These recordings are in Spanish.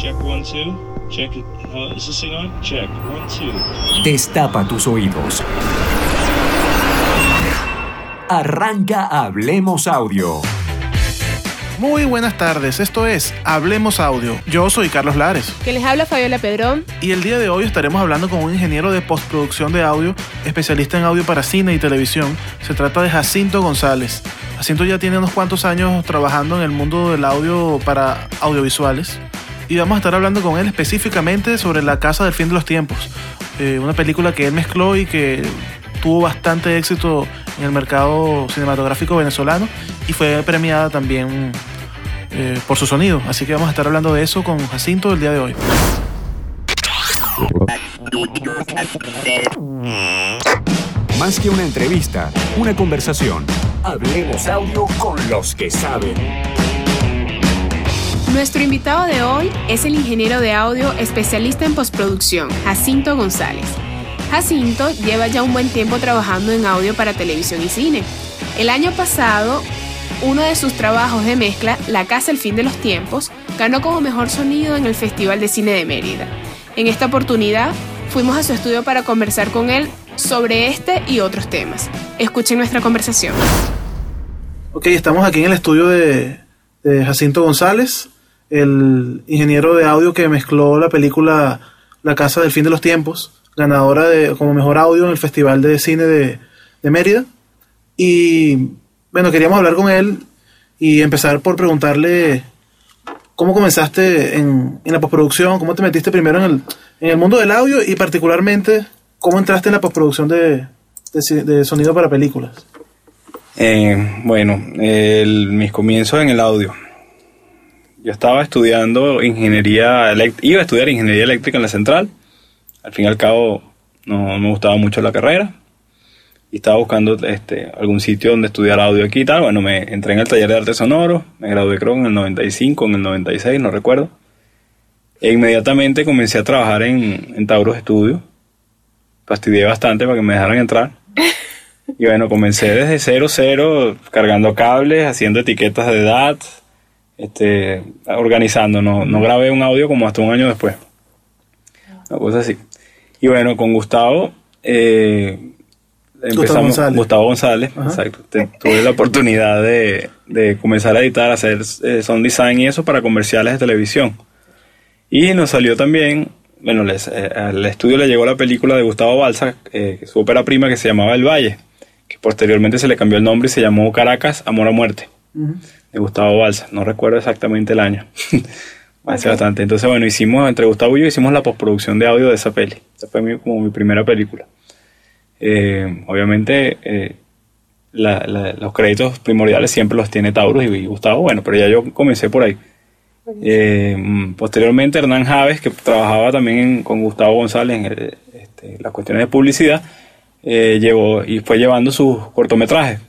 Check one, two. Check it. Uh, is this thing on? Check. One, two. Destapa tus oídos. Arranca Hablemos Audio. Muy buenas tardes, esto es Hablemos Audio. Yo soy Carlos Lares Que les habla Fabiola Pedrón. y el día de hoy estaremos hablando con un ingeniero de postproducción de audio, especialista en audio para cine y televisión. Se trata de Jacinto González. Jacinto ya tiene unos cuantos años trabajando en el mundo del audio para audiovisuales y vamos a estar hablando con él específicamente sobre La Casa del Fin de los Tiempos, eh, una película que él mezcló y que tuvo bastante éxito en el mercado cinematográfico venezolano y fue premiada también eh, por su sonido. Así que vamos a estar hablando de eso con Jacinto el día de hoy. Más que una entrevista, una conversación. Hablemos Audio con los que saben. Nuestro invitado de hoy es el ingeniero de audio especialista en postproducción, Jacinto González. Jacinto lleva ya un buen tiempo trabajando en audio para televisión y cine. El año pasado, uno de sus trabajos de mezcla, La Casa El Fin de los Tiempos, ganó como mejor sonido en el Festival de Cine de Mérida. En esta oportunidad, fuimos a su estudio para conversar con él sobre este y otros temas. Escuchen nuestra conversación. Ok, estamos aquí en el estudio de, de Jacinto González, el ingeniero de audio que mezcló la película La Casa del Fin de los Tiempos, ganadora de, como mejor audio en el Festival de Cine de, Mérida. Y bueno, queríamos hablar con él y empezar por preguntarle cómo comenzaste en, la postproducción, cómo te metiste primero en el, en el mundo del audio y particularmente cómo entraste en la postproducción de, de sonido para películas. Eh, bueno, el- mis comienzos en el audio. Yo estaba estudiando ingeniería eléctrica, iba a estudiar ingeniería eléctrica en la central. Al fin y al cabo no me gustaba mucho la carrera. Y estaba buscando este, algún sitio donde estudiar audio aquí y tal. Bueno, me entré en el taller de arte sonoro. Me gradué creo en el 95, en el 96, no recuerdo. E inmediatamente comencé a trabajar en, en Taurus Studio. Fastidié bastante para que me dejaran entrar. Y bueno, comencé desde cero, cero, cargando cables, haciendo etiquetas de edad, este, organizando. No, no grabé un audio como hasta un año después. Una cosa así. Y bueno, con Gustavo, eh, empezamos. González. Gustavo González, exacto. Te- tuve la oportunidad de, de comenzar a editar, hacer eh, sound design y eso para comerciales de televisión. Y nos salió también, bueno, les- eh, al estudio le llegó la película de Gustavo Balsa, eh, su ópera prima que se llamaba El Valle, que posteriormente se le cambió el nombre y se llamó Caracas, Amor a Muerte, de Gustavo Balsa. No recuerdo exactamente el año. Hace bastante. Entonces, bueno, hicimos, entre Gustavo y yo, hicimos la postproducción de audio de esa peli. Esa fue mi- como mi primera película. Eh, obviamente, eh, la- la- los créditos primordiales siempre los tiene Taurus y, y Gustavo, bueno, pero ya yo comencé por ahí. Eh, mm, posteriormente Hernán Javes, que trabajaba también en- con Gustavo González en el- este, las cuestiones de publicidad, eh, llevó y fue llevando sus cortometrajes.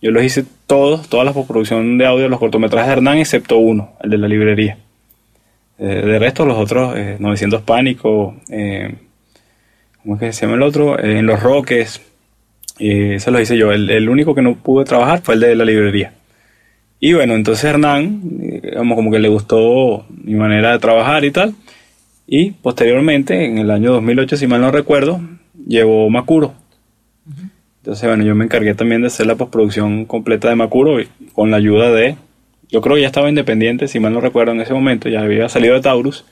Yo los hice todos, toda la postproducción de audio los cortometrajes de Hernán, excepto uno, el de la librería. Eh, de resto, los otros, eh, 900 Pánico, eh, ¿cómo es que se llama el otro? Eh, en Los Roques, eh, eso lo hice yo. El, el único que no pude trabajar fue el de la librería. Y bueno, entonces Hernán, eh, digamos, como que le gustó mi manera de trabajar y tal. Y posteriormente, en el año 2008, si mal no recuerdo, llevó Macuro. Entonces, bueno, yo me encargué también de hacer la postproducción completa de Macuro y con la ayuda de... Yo creo que ya estaba independiente, si mal no recuerdo en ese momento, ya había salido de Taurus.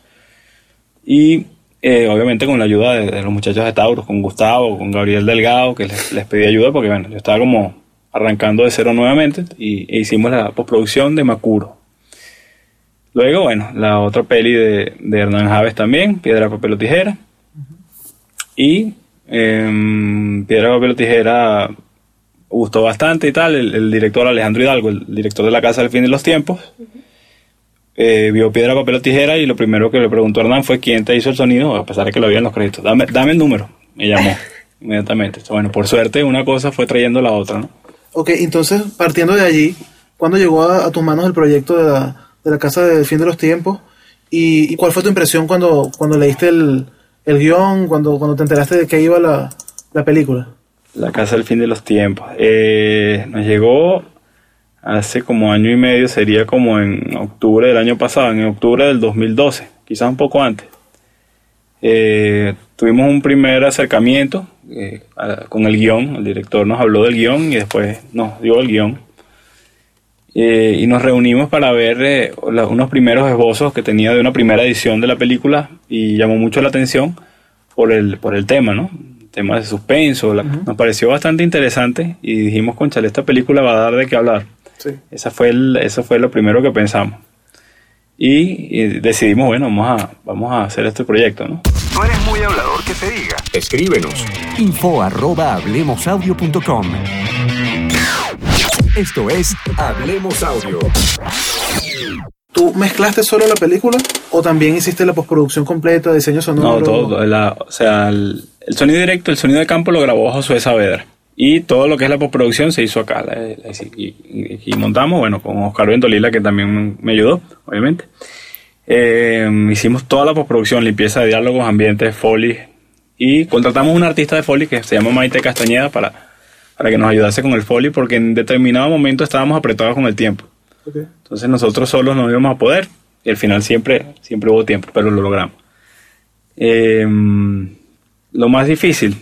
Y eh, obviamente con la ayuda de, de los muchachos de Taurus, con Gustavo, con Gabriel Delgado, que les, les pedí ayuda porque, bueno, yo estaba como arrancando de cero nuevamente y e hicimos la postproducción de Macuro. Luego, bueno, la otra peli de, de Hernán Javes también, Piedra, Papel o Tijera. Y em, Piedra, Papel o Tijera gustó bastante y tal. El, el director Alejandro Hidalgo, el director de La Casa del Fin de los Tiempos, eh, vio Piedra, Papel o Tijera y lo primero que le preguntó a Hernán fue quién te hizo el sonido, a pesar de que lo había en los créditos. Dame, dame el número, me llamó inmediatamente. Bueno, por suerte una cosa fue trayendo la otra, ¿no? Ok, entonces, partiendo de allí, ¿cuándo llegó a, a tus manos el proyecto de la, de la Casa del Fin de los Tiempos? ¿Y, y cuál fue tu impresión cuando, cuando leíste el, el guion, cuando, cuando te enteraste de qué iba la, la película? La Casa del Fin de los Tiempos. Eh, nos llegó hace como año y medio, sería como en octubre del año pasado, en octubre del 2012. quizás un poco antes. Eh, tuvimos un primer acercamiento eh, con el guion, el director nos habló del guion y después nos dio el guion. Eh, y nos reunimos para ver eh, la- unos primeros esbozos que tenía de una primera edición de la película y llamó mucho la atención por el, por el tema, ¿no? Temas de suspenso, la- nos pareció bastante interesante y dijimos, conchale, esta película va a dar de qué hablar. Sí. Esa fue el, eso fue lo primero que pensamos. Y, y decidimos, bueno, vamos a, vamos a hacer este proyecto, ¿no? No eres muy hablador que se diga. Escríbenos. Info arroba hablemosaudio.com. Esto es Hablemos Audio. ¿Tú mezclaste solo la película o también hiciste la postproducción completa, diseño sonoro? No, todo, la- o sea, el, el sonido directo, el sonido de campo lo grabó Josué Saavedra. Y todo lo que es la postproducción se hizo acá. la- la- y, y- y montamos, bueno, con Oscar Ventolila, que también me ayudó, obviamente. Eh, hicimos toda la postproducción, limpieza de diálogos, ambientes, foley. Y contratamos un artista de foley que se llama Maite Castañeda para, para que nos ayudase con el foley, porque en determinado momento estábamos apretados con el tiempo. Entonces nosotros solos no íbamos a poder. Y al final siempre, siempre hubo tiempo, pero lo logramos. Eh, lo más difícil,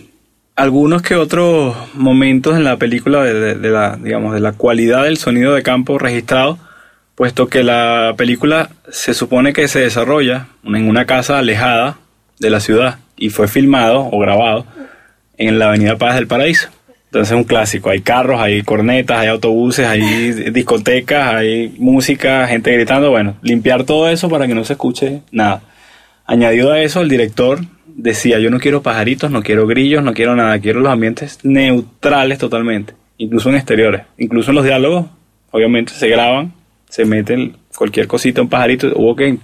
algunos que otros momentos en la película de, de- de la, digamos, de la cualidad del sonido de campo registrado, puesto que la película se supone que se desarrolla en una casa alejada de la ciudad y fue filmado o grabado en la Avenida Paz del Paraíso. Entonces es un clásico, hay carros, hay cornetas, hay autobuses, hay discotecas, hay música, gente gritando, bueno, limpiar todo eso para que no se escuche nada. Añadido a eso, el director decía, yo no quiero pajaritos, no quiero grillos, no quiero nada, quiero los ambientes neutrales totalmente, incluso en exteriores, incluso en los diálogos, obviamente se graban, se meten cualquier cosita, un pajarito, hubo que O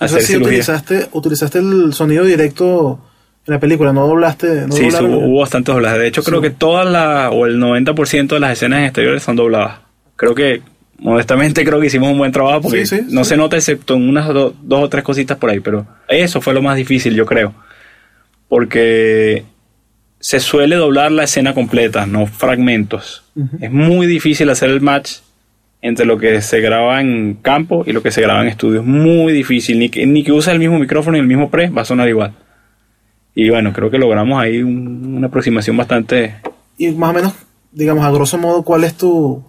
hacer sea, sí cirugía. utilizaste, utilizaste el sonido directo la película, no doblaste. No Sí, hubo, hubo bastantes doblajes. De hecho, creo que todas las, o el 90% de las escenas en exteriores son dobladas. Creo que, modestamente, creo que hicimos un buen trabajo porque Sí, sí, no se nota excepto en unas do- dos o tres cositas por ahí, pero eso fue lo más difícil, yo creo. Porque se suele doblar la escena completa, no fragmentos. Es muy difícil hacer el match entre lo que se graba en campo y lo que se graba en estudio. Es muy difícil. Ni que, ni que use el mismo micrófono y el mismo pre, va a sonar igual. Y bueno, creo que logramos ahí un- una aproximación bastante... Y más o menos, digamos, a grosso modo, ¿cuál es tu,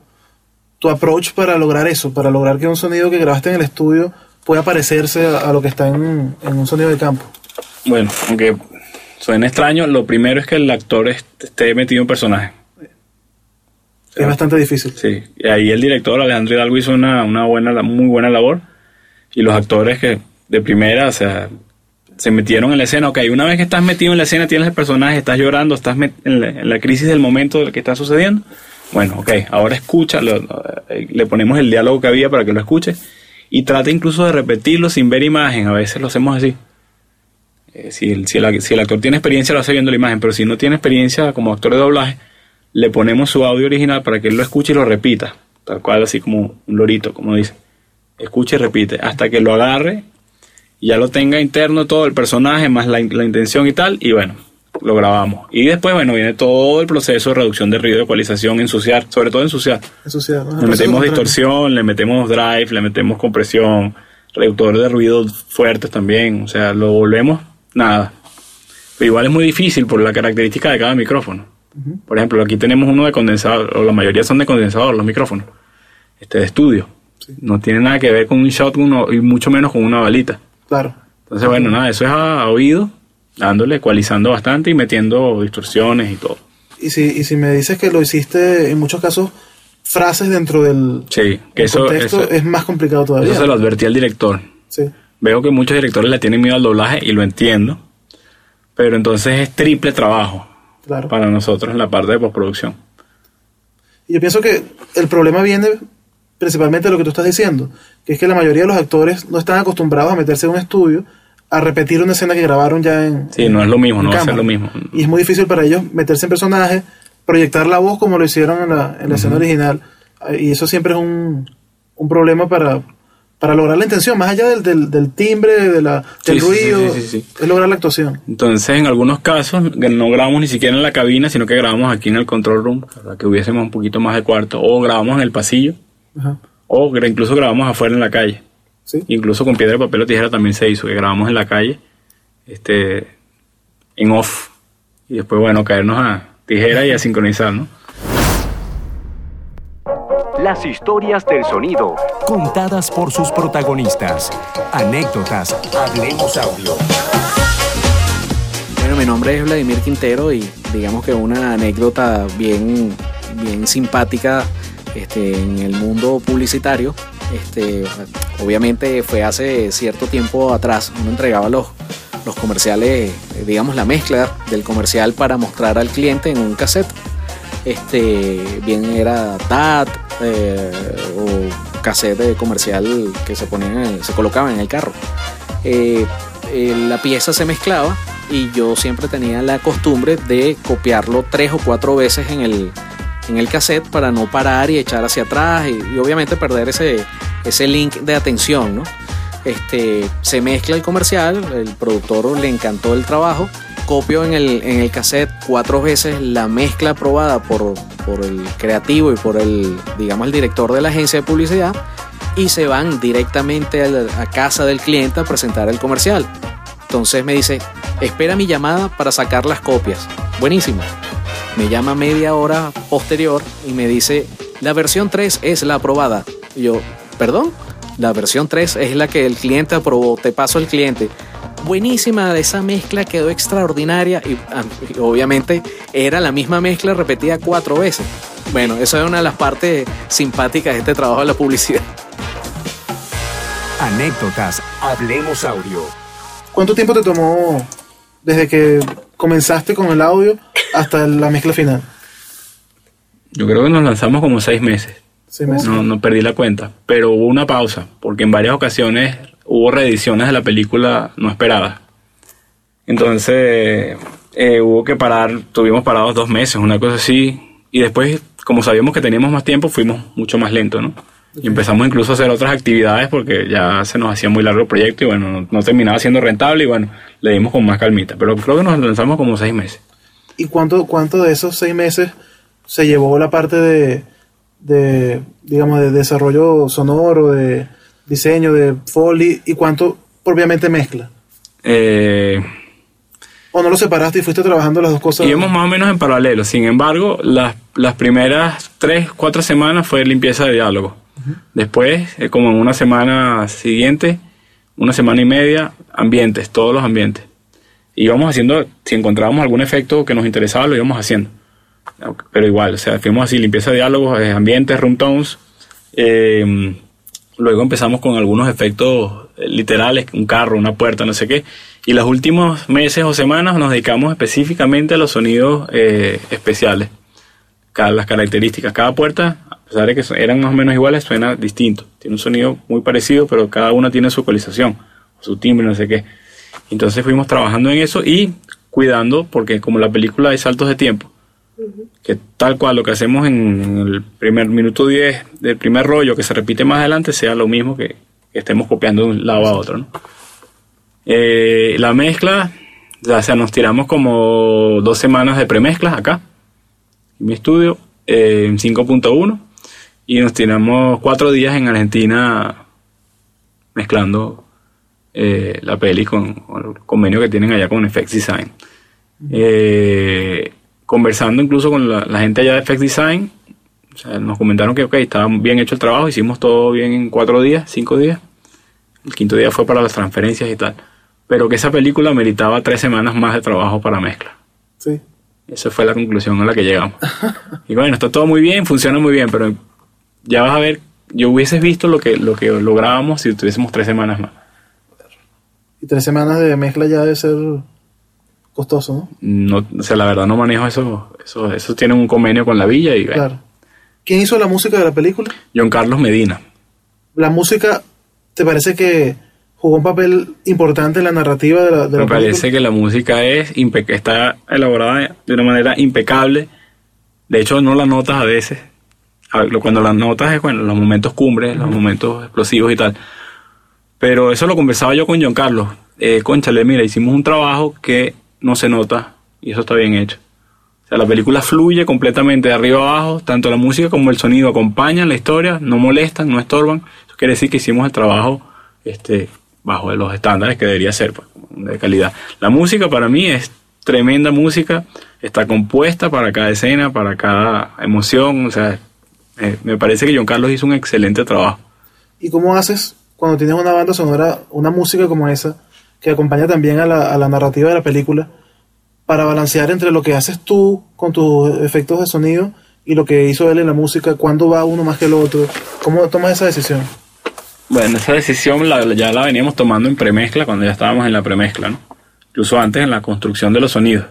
tu approach para lograr eso? Para lograr que un sonido que grabaste en el estudio pueda parecerse a, a lo que está en, en un sonido de campo. Bueno, aunque suene extraño, lo primero es que el actor est- esté metido en personaje. Es bastante difícil. Sí, y ahí el director Alejandro Hidalgo hizo una, una buena, muy buena labor. Y los actores que de primera, o sea, se metieron en la escena. Ok, una vez que estás metido en la escena, tienes el personaje, estás llorando, estás en, la, crisis del momento de lo que está sucediendo. Bueno, ok, ahora escucha, eh, le ponemos el diálogo que había para que lo escuche. Y trata incluso de repetirlo sin ver imagen. A veces lo hacemos así. Eh, si, el, si, el, si el actor tiene experiencia, lo hace viendo la imagen. Pero si no tiene experiencia como actor de doblaje, le ponemos su audio original para que él lo escuche y lo repita, tal cual, así como un lorito, como dice. Escuche y repite, hasta que lo agarre y ya lo tenga interno todo el personaje, más la, la intención y tal, y bueno, lo grabamos. Y después, bueno, viene todo el proceso de reducción de ruido, ecualización, ensuciar, sobre todo ensuciar. ¿no? Le metemos distorsión, le metemos drive, le metemos compresión, reductor de ruido fuertes también, o sea, lo volvemos nada. Pero igual es muy difícil por la característica de cada micrófono. Por ejemplo, aquí tenemos uno de condensador, o la mayoría son de condensador, los micrófonos, este de estudio. No tiene nada que ver con un shotgun y mucho menos con una balita. Claro. Entonces, bueno, nada, eso es a, oído, dándole, ecualizando bastante y metiendo distorsiones y todo. Y si, y si me dices que lo hiciste en muchos casos frases dentro del Sí, que eso, contexto, eso, es más complicado todavía. eso se lo advertí al director. Sí. Veo que muchos directores le tienen miedo al doblaje y lo entiendo. Pero entonces es triple trabajo Claro. para nosotros en la parte de postproducción. Y yo pienso que el problema viene principalmente lo que tú estás diciendo, que es que la mayoría de los actores no están acostumbrados a meterse en un estudio a repetir una escena que grabaron ya en Sí, no es lo mismo, no va a ser lo mismo. Y es muy difícil para ellos meterse en personaje, proyectar la voz como lo hicieron en la, en la escena original. Y eso siempre es un, un problema para, para lograr la intención, más allá del, del, del timbre, de la, del Sí, ruido, sí, sí, sí. es lograr la actuación. Entonces, en algunos casos, no grabamos ni siquiera en la cabina, sino que grabamos aquí en el control room, para que hubiésemos un poquito más de cuarto, o grabamos en el pasillo, Ajá. o incluso grabamos afuera en la calle. Sí. Incluso con piedra, papel o tijera también se hizo, que grabamos en la calle, este, en off. Y después, bueno, caernos a tijera y a sincronizar, ¿no? Las historias del sonido, contadas por sus protagonistas. Anécdotas, hablemos audio. Bueno, mi nombre es Vladimir Quintero y digamos que una anécdota bien, bien simpática este, en el mundo publicitario. Este, obviamente fue hace cierto tiempo atrás, uno entregaba los, los comerciales, digamos la mezcla del comercial para mostrar al cliente en un cassette. Este, bien era TAT eh, o cassette comercial que se, ponían en el- se colocaba en el carro. Eh, eh, la pieza se mezclaba y yo siempre tenía la costumbre de copiarlo tres o cuatro veces en el, en el cassette para no parar y echar hacia atrás y, y obviamente perder ese, ese link de atención, ¿no? Este, se mezcla el comercial, el productor le encantó el trabajo, copio en el, en el cassette cuatro veces la mezcla aprobada por, por el creativo y por el, digamos, el director de la agencia de publicidad y se van directamente al- a casa del cliente a presentar el comercial. Entonces me dice, espera mi llamada para sacar las copias. Buenísimo. Me llama media hora posterior y me dice, la versión 3 es la aprobada. Y yo, perdón, la versión 3 es la que el cliente aprobó, te paso el cliente. Buenísima, esa mezcla quedó extraordinaria y, ah, y obviamente era la misma mezcla repetida cuatro veces. Bueno, eso es una de las partes simpáticas de este trabajo de la publicidad. Anécdotas, hablemos audio. ¿Cuánto tiempo te tomó desde que comenzaste con el audio hasta la mezcla final? Yo creo que nos lanzamos como seis meses. Seis meses. No, no perdí la cuenta. Pero hubo una pausa, porque en varias ocasiones hubo reediciones de la película no esperadas. Entonces eh, hubo que parar, tuvimos parados dos meses, una cosa así. Y después, como sabíamos que teníamos más tiempo, fuimos mucho más lentos, ¿no? Y empezamos incluso a hacer otras actividades porque ya se nos hacía muy largo el proyecto y bueno, no, no terminaba siendo rentable y bueno, le dimos con más calmita. Pero creo que nos lanzamos como seis meses. ¿Y cuánto, cuánto de esos seis meses se llevó la parte de, de digamos, de desarrollo sonoro, de diseño, de foley, y cuánto propiamente mezcla? Eh, ¿O no lo separaste y fuiste trabajando las dos cosas? Íbamos más o menos en paralelo. Sin embargo, las, las primeras tres, cuatro semanas fue limpieza de diálogo. Después, eh, como en una semana siguiente, una semana y media, ambientes, todos los ambientes. Íbamos haciendo, si encontrábamos algún efecto que nos interesaba, lo íbamos haciendo. Pero igual, o sea, fuimos así, limpieza de diálogos, eh, ambientes, room tones. Eh, luego empezamos con algunos efectos eh, literales, un carro, una puerta, no sé qué. Y los últimos meses o semanas nos dedicamos específicamente a los sonidos especiales, cada, las características. Cada puerta, a pesar de que eran más o menos iguales, suena distinto. Tiene un sonido muy parecido, pero cada una tiene su ecualización, su timbre, no sé qué. Entonces fuimos trabajando en eso y cuidando, porque como la película hay saltos de tiempo, que tal cual lo que hacemos en, el primer minuto 10 del primer rollo que se repite más adelante sea lo mismo que, que estemos copiando de un lado a otro. ¿no? Eh, la mezcla, o sea, nos tiramos como dos semanas de premezclas acá, mi estudio, eh, en 5.1, y nos tiramos cuatro días en Argentina mezclando eh, la peli con, el convenio que tienen allá con FX Design. Eh, conversando incluso con la, gente allá de FX Design, nos comentaron que estaba bien hecho el trabajo, hicimos todo bien en cuatro días, cinco días. El quinto día fue para las transferencias y tal. Pero que esa película meritaba tres semanas más de trabajo para mezcla. Sí. Esa fue la conclusión a la que llegamos. y bueno, está todo muy bien, funciona muy bien, pero ya vas a ver, yo hubieses visto lo que, lo que lográbamos si tuviésemos tres semanas más. Y tres semanas de mezcla ya debe ser costoso, ¿no? No, o sea, la verdad no manejo eso. Eso, eso tiene un convenio con la villa y Claro. ¿Quién hizo la música de la película? John Carlos Medina. ¿La música te parece que jugó un papel importante en la narrativa de la, de la Me parece película? que la música es está elaborada de una manera impecable. De hecho, no la notas a veces. A ver, lo- cuando la notas es bueno, los momentos cumbres, los momentos explosivos y tal. Pero eso lo conversaba yo con John Carlos. Eh, conchale, mira, hicimos un trabajo que no se nota y eso está bien hecho. O sea, la película fluye completamente de arriba a abajo, tanto la música como el sonido acompañan la historia, no molestan, no estorban. Eso quiere decir que hicimos el trabajo este, bajo los estándares que debería ser, pues, de calidad. La música para mí es tremenda música, está compuesta para cada escena, para cada emoción, o sea, eh, me parece que John Carlos hizo un excelente trabajo. ¿Y cómo haces cuando tienes una banda sonora, una música como esa, que acompaña también a la, a la narrativa de la película, para balancear entre lo que haces tú con tus efectos de sonido y lo que hizo él en la música? ¿Cuándo va uno más que el otro? ¿Cómo tomas esa decisión? Bueno, esa decisión la- ya la veníamos tomando en premezcla, cuando ya estábamos en la premezcla, ¿no? Incluso antes en la construcción de los sonidos.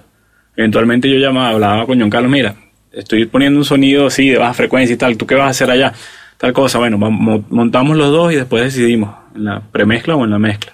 Eventualmente yo llamaba, hablaba con John Carlos, mira, estoy poniendo un sonido así de baja frecuencia y tal, ¿tú qué vas a hacer allá? Tal cosa, bueno, montamos los dos y después decidimos en la premezcla o en la mezcla.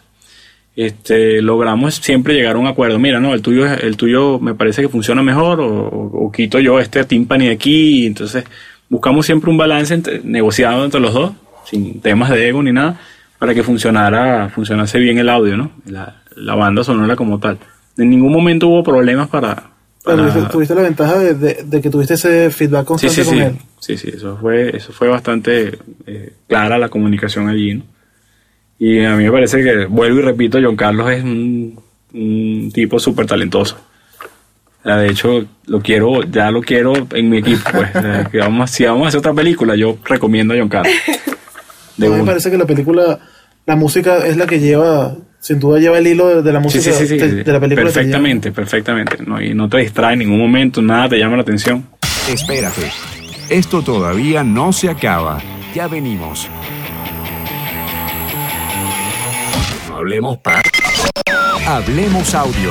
Este, logramos siempre llegar a un acuerdo. Mira, no, el tuyo, el tuyo me parece que funciona mejor o, quito yo este timpani de aquí. Entonces buscamos siempre un balance negociado entre los dos, sin temas de ego ni nada, para que funcionara, funcionase bien el audio, ¿no? La, la banda sonora como tal. En ningún momento hubo problemas para... Pero para- tuviste, tuviste la ventaja de, de- de que tuviste ese feedback Sí, constante sí, con sí. él. Sí, sí, eso fue, eso fue bastante eh, clara la comunicación allí, ¿no? Y a mí me parece que, vuelvo y repito, John Carlos es un, un tipo súper talentoso. De hecho, lo quiero, ya lo quiero en mi equipo, pues. Que vamos, si vamos a hacer otra película, yo recomiendo a John Carlos. De a mí me parece que la película, la música es la que lleva, sin duda lleva el hilo de, de la música sí, sí, sí, de, sí. de la película. te Perfectamente, perfectamente. No, y no te distrae en ningún momento, nada te llama la atención. Espérate. Esto todavía no se acaba. Ya venimos. Hablemos pa. Hablemos audio.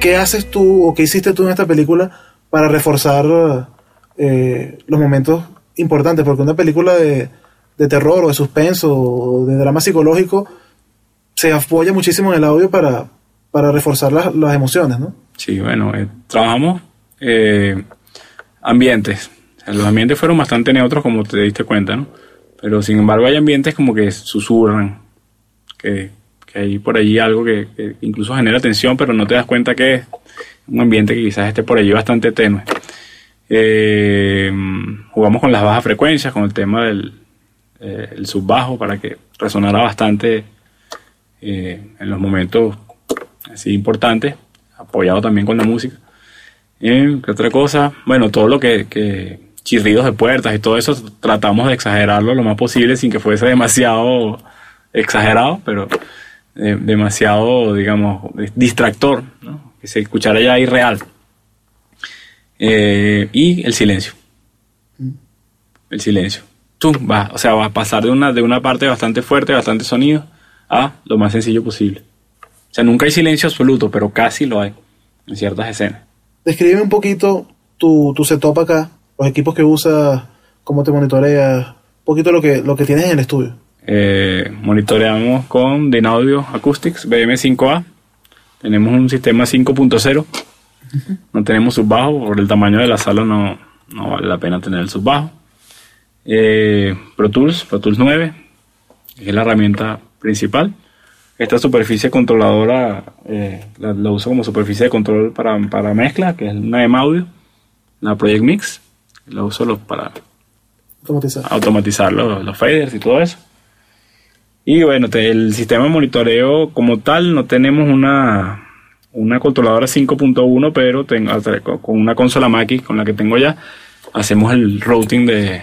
¿Qué haces tú o qué hiciste tú en esta película para reforzar eh, los momentos importantes? Porque una película de, de terror o de suspenso o de drama psicológico se apoya muchísimo en el audio para, para reforzar las, las emociones, ¿no? Sí, bueno, eh, trabajamos eh, ambientes. Los ambientes fueron bastante neutros, como te diste cuenta, ¿no? Pero sin embargo hay ambientes como que susurran, que, que hay por allí algo que, que incluso genera tensión, pero no te das cuenta que es un ambiente que quizás esté por allí bastante tenue. Eh, jugamos con las bajas frecuencias, con el tema del eh, el subbajo, para que resonara bastante eh, en los momentos así importantes, apoyado también con la música. Eh, ¿Qué otra cosa? Bueno, todo lo que, que chirridos de puertas y todo eso tratamos de exagerarlo lo más posible sin que fuese demasiado exagerado, pero eh, demasiado, digamos, distractor, ¿no? que se escuchara ya irreal. Eh, y el silencio. El silencio. Tú vas, o sea, vas a pasar de una, de una parte bastante fuerte, bastante sonido, a lo más sencillo posible. O sea, nunca hay silencio absoluto, pero casi lo hay en ciertas escenas. Describe un poquito tu, tu setup acá, los equipos que usas, cómo te monitoreas, un poquito lo que, lo que tienes en el estudio. Eh, monitoreamos con Dynaudio Acoustics BM5A. Tenemos un sistema 5.0. No tenemos subbajo, por el tamaño de la sala no, no vale la pena tener el subbajo. Eh, Pro Tools, Pro Tools 9, que es la herramienta principal. Esta superficie controladora eh, la, la uso como superficie de control para, para mezcla, que es una M Audio, la Project Mix. La uso los- para Automatizar. automatizar los, los faders y todo eso. Y bueno, te- el sistema de monitoreo como tal no tenemos una, una controladora 5.1, pero tengo, con una consola Mackie con la que tengo ya, hacemos el routing de,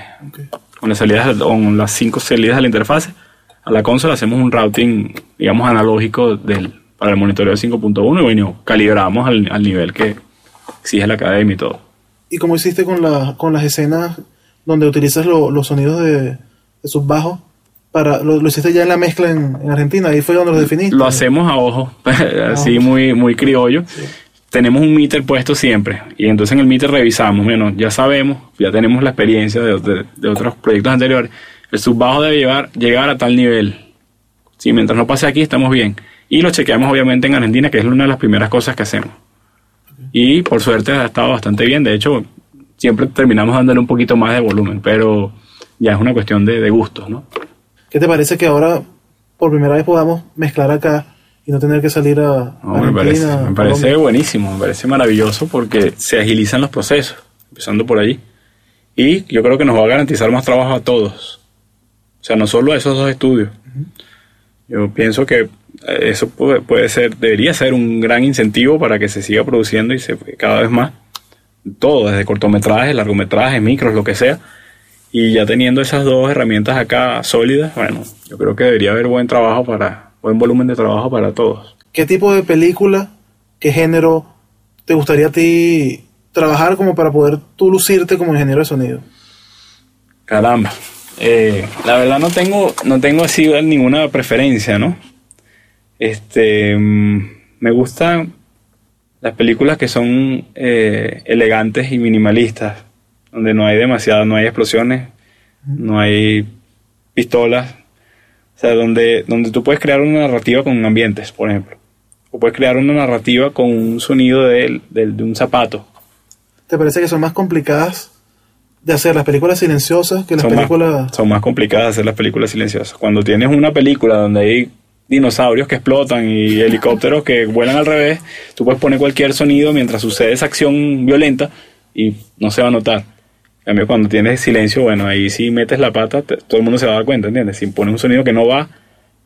con las salidas, con las cinco salidas de la interfase. A la consola hacemos un routing, digamos, analógico del, para el monitoreo 5.1 y bueno, calibramos al, al nivel que exige la academia y todo. ¿Y cómo hiciste con, la, con las escenas donde utilizas lo- los sonidos de, de subbajo? Para, lo, lo hiciste ya en la mezcla en, en Argentina, ahí fue donde lo definiste. Lo hacemos a ojo, así muy, muy criollo. Tenemos un meter puesto siempre y entonces en el meter revisamos, bueno, ya sabemos, ya tenemos la experiencia de, de- de otros proyectos anteriores. El subbajo debe llevar, llegar a tal nivel. Si mientras no pase aquí estamos bien. Y lo chequeamos obviamente en Argentina, que es una de las primeras cosas que hacemos. Y por suerte ha estado bastante bien. De hecho, siempre terminamos dándole un poquito más de volumen, pero ya es una cuestión de, de gustos, ¿no? ¿Qué te parece que ahora por primera vez podamos mezclar acá y no tener que salir a No, me parece, me parece buenísimo, me parece maravilloso porque se agilizan los procesos, empezando por allí. Y yo creo que nos va a garantizar más trabajo a todos. O sea, no solo esos dos estudios. Yo pienso que eh, eso puede, puede, ser, debería ser un gran incentivo para que se siga produciendo y se cada vez más todo, desde cortometrajes, largometrajes, micros, lo que sea. Y ya teniendo esas dos herramientas acá sólidas, bueno, yo creo que debería haber buen trabajo para, buen volumen de trabajo para todos. ¿Qué tipo de película, qué género te gustaría a ti trabajar como para poder tú lucirte como ingeniero de sonido? Caramba. Eh, la verdad no tengo, no tengo así ninguna preferencia, ¿no? Este, mm, me gustan las películas que son eh, elegantes y minimalistas, donde no hay demasiado, no hay explosiones, no hay pistolas, o sea, donde, donde tú puedes crear una narrativa con ambientes, por ejemplo, o puedes crear una narrativa con un sonido de, de, de un zapato. ¿Te parece que son más complicadas de hacer las películas silenciosas que las son películas... Más, son más complicadas de hacer las películas silenciosas. Cuando tienes una película donde hay dinosaurios que explotan y helicópteros que vuelan al revés, tú puedes poner cualquier sonido mientras sucede esa acción violenta y no se va a notar. En cambio, cuando tienes silencio, bueno, ahí sí metes la pata, te, todo el mundo se va a dar cuenta, ¿entiendes? Si pones un sonido que no va,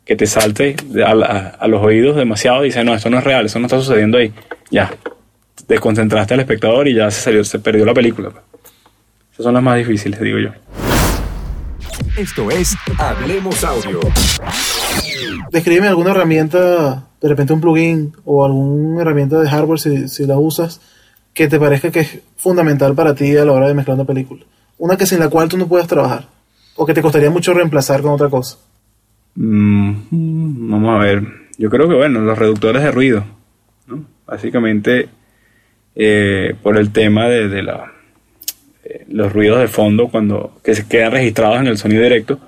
que te salte a, a, a los oídos demasiado, y dices, no, esto no es real, eso no está sucediendo ahí. Ya, desconcentraste al espectador y ya se, salió, se perdió la película. Esas son las más difíciles, digo yo. Esto es Hablemos Audio. Descríbeme alguna herramienta, de repente un plugin o alguna herramienta de hardware si, si la usas, que te parezca que es fundamental para ti a la hora de mezclar una película. Una que sin la cual tú no puedas trabajar. O que te costaría mucho reemplazar con otra cosa. Mm, vamos a ver. Yo creo que, bueno, los reductores de ruido. Básicamente, eh, por el tema de, de la, eh, los ruidos de fondo cuando que se quedan registrados en el sonido directo.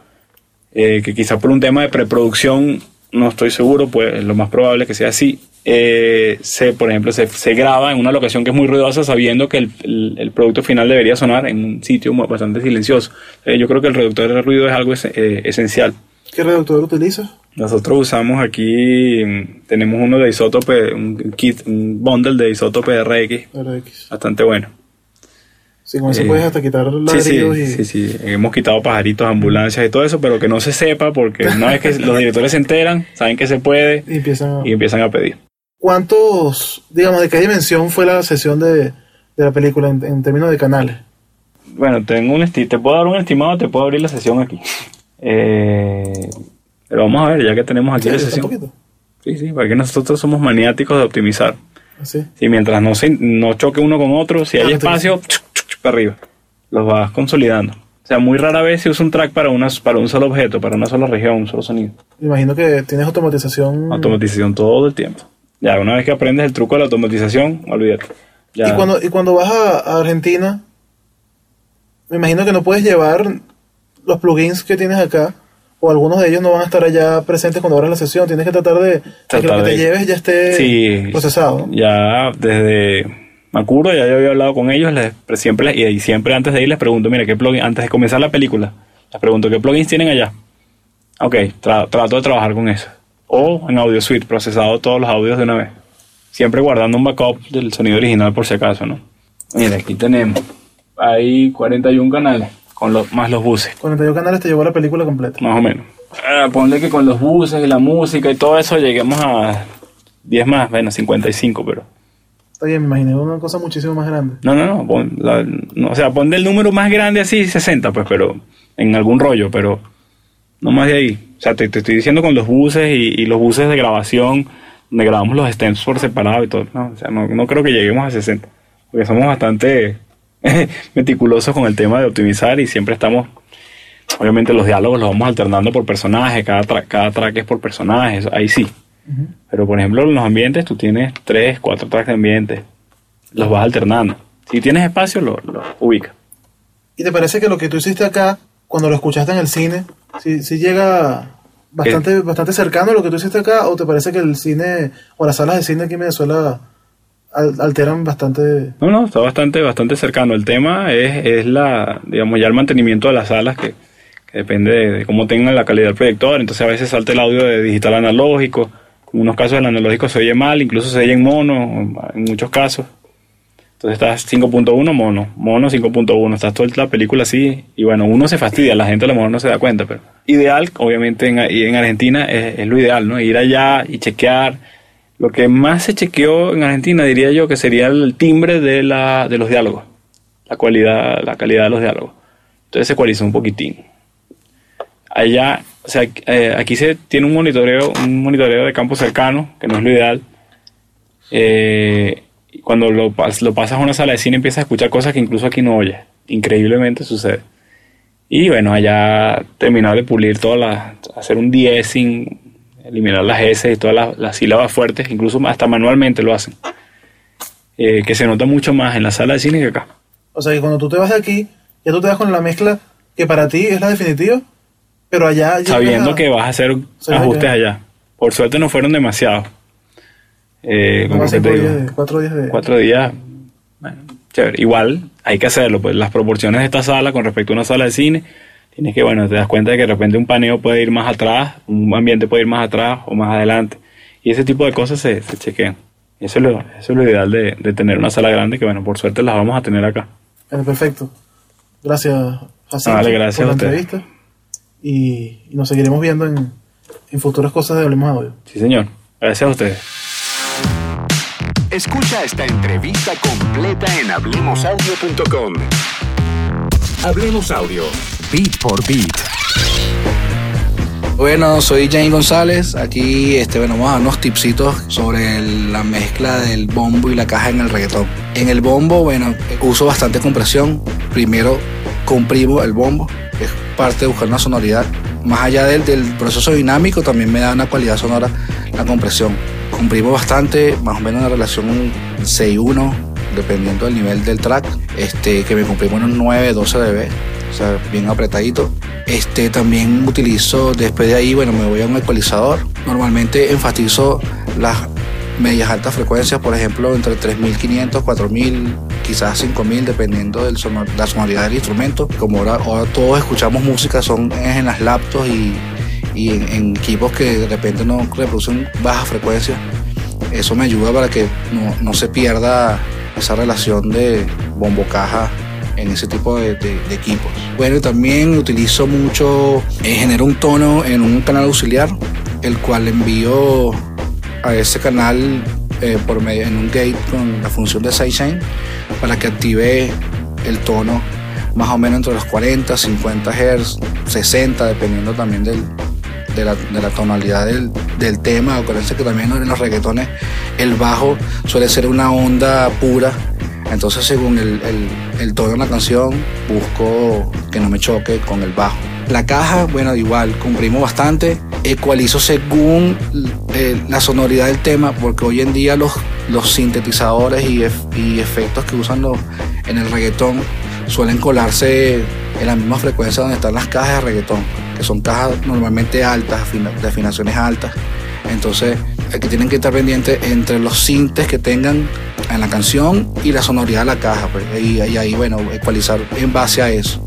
Eh, que quizá por un tema de preproducción, no estoy seguro, pues lo más probable es que sea así. Eh, se, por ejemplo, se, se, graba en una locación que es muy ruidosa sabiendo que el, el, el producto final debería sonar en un sitio bastante silencioso. Eh, yo creo que el reductor de ruido es algo es, eh, esencial. ¿Qué reductor utilizas? Nosotros usamos aquí, tenemos uno de isótope, un kit, un bundle de isótope RX, RX. bastante bueno. Sí, con eso eh, puedes hasta quitar sí, sí, y... sí, sí, hemos quitado pajaritos, ambulancias y todo eso, pero que no se sepa porque una vez que los directores se enteran, saben que se puede y empiezan a, y empiezan a pedir. ¿Cuántos, digamos, de qué dimensión fue la sesión de, de la película en, en, términos de canales? Bueno, tengo un esti te puedo dar un estimado, te puedo abrir la sesión aquí. Eh, pero vamos a ver, ya que tenemos aquí ¿Sí, la sesión. Sí, sí, porque nosotros somos maniáticos de optimizar. ¿Sí? Si mientras no, se, no choque uno con otro, si hay ah, espacio, para arriba. Los vas consolidando. O sea, muy rara vez se usa un track para, una, para un solo objeto, para una sola región, un solo sonido. Imagino que tienes automatización. Automatización todo el tiempo. Ya, una vez que aprendes el truco de la automatización, olvídate. Ya. ¿Y, cuando, y cuando vas a, a, Argentina, me imagino que no puedes llevar los plugins que tienes acá, o algunos de ellos no van a estar allá presentes cuando abras la sesión. Tienes que tratar de, tratar que lo que de, te lleves ya esté sí, procesado. Ya desde Macuro, ya yo había hablado con ellos, les, siempre, y siempre antes de ir les pregunto, mire, ¿qué plugin, antes de comenzar la película, les pregunto, ¿qué plugins tienen allá? Ok, tra trato de trabajar con eso. O en Audio Suite, procesado todos los audios de una vez. Siempre guardando un backup del sonido original por si acaso, ¿no? Mira, aquí tenemos, hay 41 canales, con los, más los buses. 41 canales te llevó la película completa. Más o menos. Ah, ponle que con los buses y la música y todo eso lleguemos a 10 más, bueno, 55, pero... Está bien, me imaginé una cosa muchísimo más grande. No, no, no, pon la, no, o sea, pon el número más grande así, 60, pues, pero en algún rollo, pero no más de ahí. O sea, te, te estoy diciendo con los buses y, y, los buses de grabación, donde grabamos los stems por separado y todo. No, o sea, no, no creo que lleguemos a 60, porque somos bastante meticulosos con el tema de optimizar y siempre estamos, obviamente los diálogos los vamos alternando por personaje, cada, tra cada track es por personaje, ahí sí. Pero por ejemplo, en los ambientes tú tienes tres, cuatro tracks de ambiente. Los vas alternando. Si tienes espacio, lo, lo ubicas. ¿Y te parece que lo que tú hiciste acá, cuando lo escuchaste en el cine, si, si llega bastante, bastante cercano a lo que tú hiciste acá, o te parece que el cine o las salas de cine aquí en Venezuela alteran bastante? No, no, está bastante, bastante cercano. El tema es, es la, digamos, ya el mantenimiento de las salas que, que depende de, de, cómo tengan la calidad del proyector. Entonces a veces salta el audio de digital analógico en unos casos el analógico se oye mal, incluso se oye en mono, en muchos casos. Entonces estás 5.1 mono, mono 5.1, estás toda la película así y bueno, uno se fastidia, la gente a lo mejor no se da cuenta, pero ideal, obviamente en, en Argentina es, lo ideal, ¿no? Ir allá y chequear. Lo que más se chequeó en Argentina diría yo que sería el timbre de, la, de los diálogos, la cualidad, la calidad de los diálogos. Entonces se ecualizó un poquitín. Allá, o sea, eh, aquí se tiene un monitoreo, un monitoreo de campo cercano, que no es lo ideal. Eh, cuando lo, lo pasas a una sala de cine empiezas a escuchar cosas que incluso aquí no oyes. Increíblemente sucede. Y bueno, allá terminar de pulir todas las, hacer un sin eliminar las S y todas las, sílabas fuertes, incluso hasta manualmente lo hacen. Eh, que se nota mucho más en la sala de cine que acá. O sea que cuando tú te vas de aquí, ya tú te vas con la mezcla que para ti es la definitiva, pero allá... Sabiendo que vas a hacer ajustes allá. Por suerte no fueron demasiados. Eh, cuatro días de... Cuatro días. Bueno, chévere. Igual hay que hacerlo, pues las proporciones de esta sala con respecto a una sala de cine, tienes que, bueno, te das cuenta de que de repente un paneo puede ir más atrás, un ambiente puede ir más atrás o más adelante. Y ese tipo de cosas se, se chequean. Eso es lo, eso es lo ideal de, de, tener una sala grande que, bueno, por suerte las vamos a tener acá. perfecto. Gracias, Jacinto, gracias por la entrevista. Y, y, nos seguiremos viendo en, en futuras cosas de Hablemos Audio. Sí, señor. Gracias a ustedes. Escucha esta entrevista completa en hablemosaudio.com. Hablemos Audio, beat por beat. Bueno, soy Jane González. Aquí este, bueno, vamos a dar unos tipsitos sobre la mezcla del bombo y la caja en el reggaetón. En el bombo, bueno, uso bastante compresión. Primero comprimo el bombo, es parte de buscar una sonoridad. Más allá del, del proceso dinámico, también me da una cualidad sonora la compresión comprimo bastante, más o menos una relación 6-1, dependiendo del nivel del track, este, que me comprimo en un 9, 12 dB, o sea, bien apretadito. Este, también utilizo, después de ahí, bueno, me voy a un ecualizador. Normalmente enfatizo las medias altas frecuencias, por ejemplo, entre 3500, 4000, quizás 5000, dependiendo de la sonoridad del instrumento. Como ahora, ahora todos escuchamos música, son en las laptops y y en, equipos que de repente no reproducen baja frecuencia, eso me ayuda para que no, se pierda esa relación de bombo-caja en ese tipo de, equipos. Bueno, también utilizo mucho, eh, genero un tono en un canal auxiliar, el cual envío a ese canal eh, por medio en un gate con la función de sidechain para que active el tono más o menos entre los 40, 50 Hz, 60, dependiendo también del, de la, tonalidad del, del tema. Acuérdense que también en los reggaetones el bajo suele ser una onda pura. Entonces según el, el, tono de la canción busco que no me choque con el bajo. La caja, bueno, igual, comprimo bastante, ecualizo según eh, la sonoridad del tema, porque hoy en día los, sintetizadores y, y efectos que usan los, en el reggaetón suelen colarse en la misma frecuencia donde están las cajas de reggaetón que son cajas normalmente altas, de afinaciones altas. Entonces, aquí tienen que estar pendientes entre los sintes que tengan en la canción y la sonoridad de la caja. Pues, y, ahí, bueno, ecualizar en base a eso.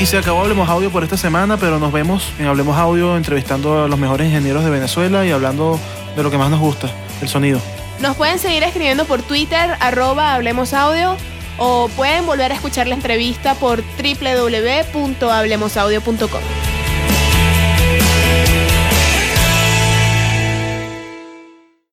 Y se acabó Hablemos Audio por esta semana, pero nos vemos en Hablemos Audio entrevistando a los mejores ingenieros de Venezuela y hablando de lo que más nos gusta, el sonido. Nos pueden seguir escribiendo por Twitter, arroba Hablemos Audio o pueden volver a escuchar la entrevista por www.hablemosaudio.com.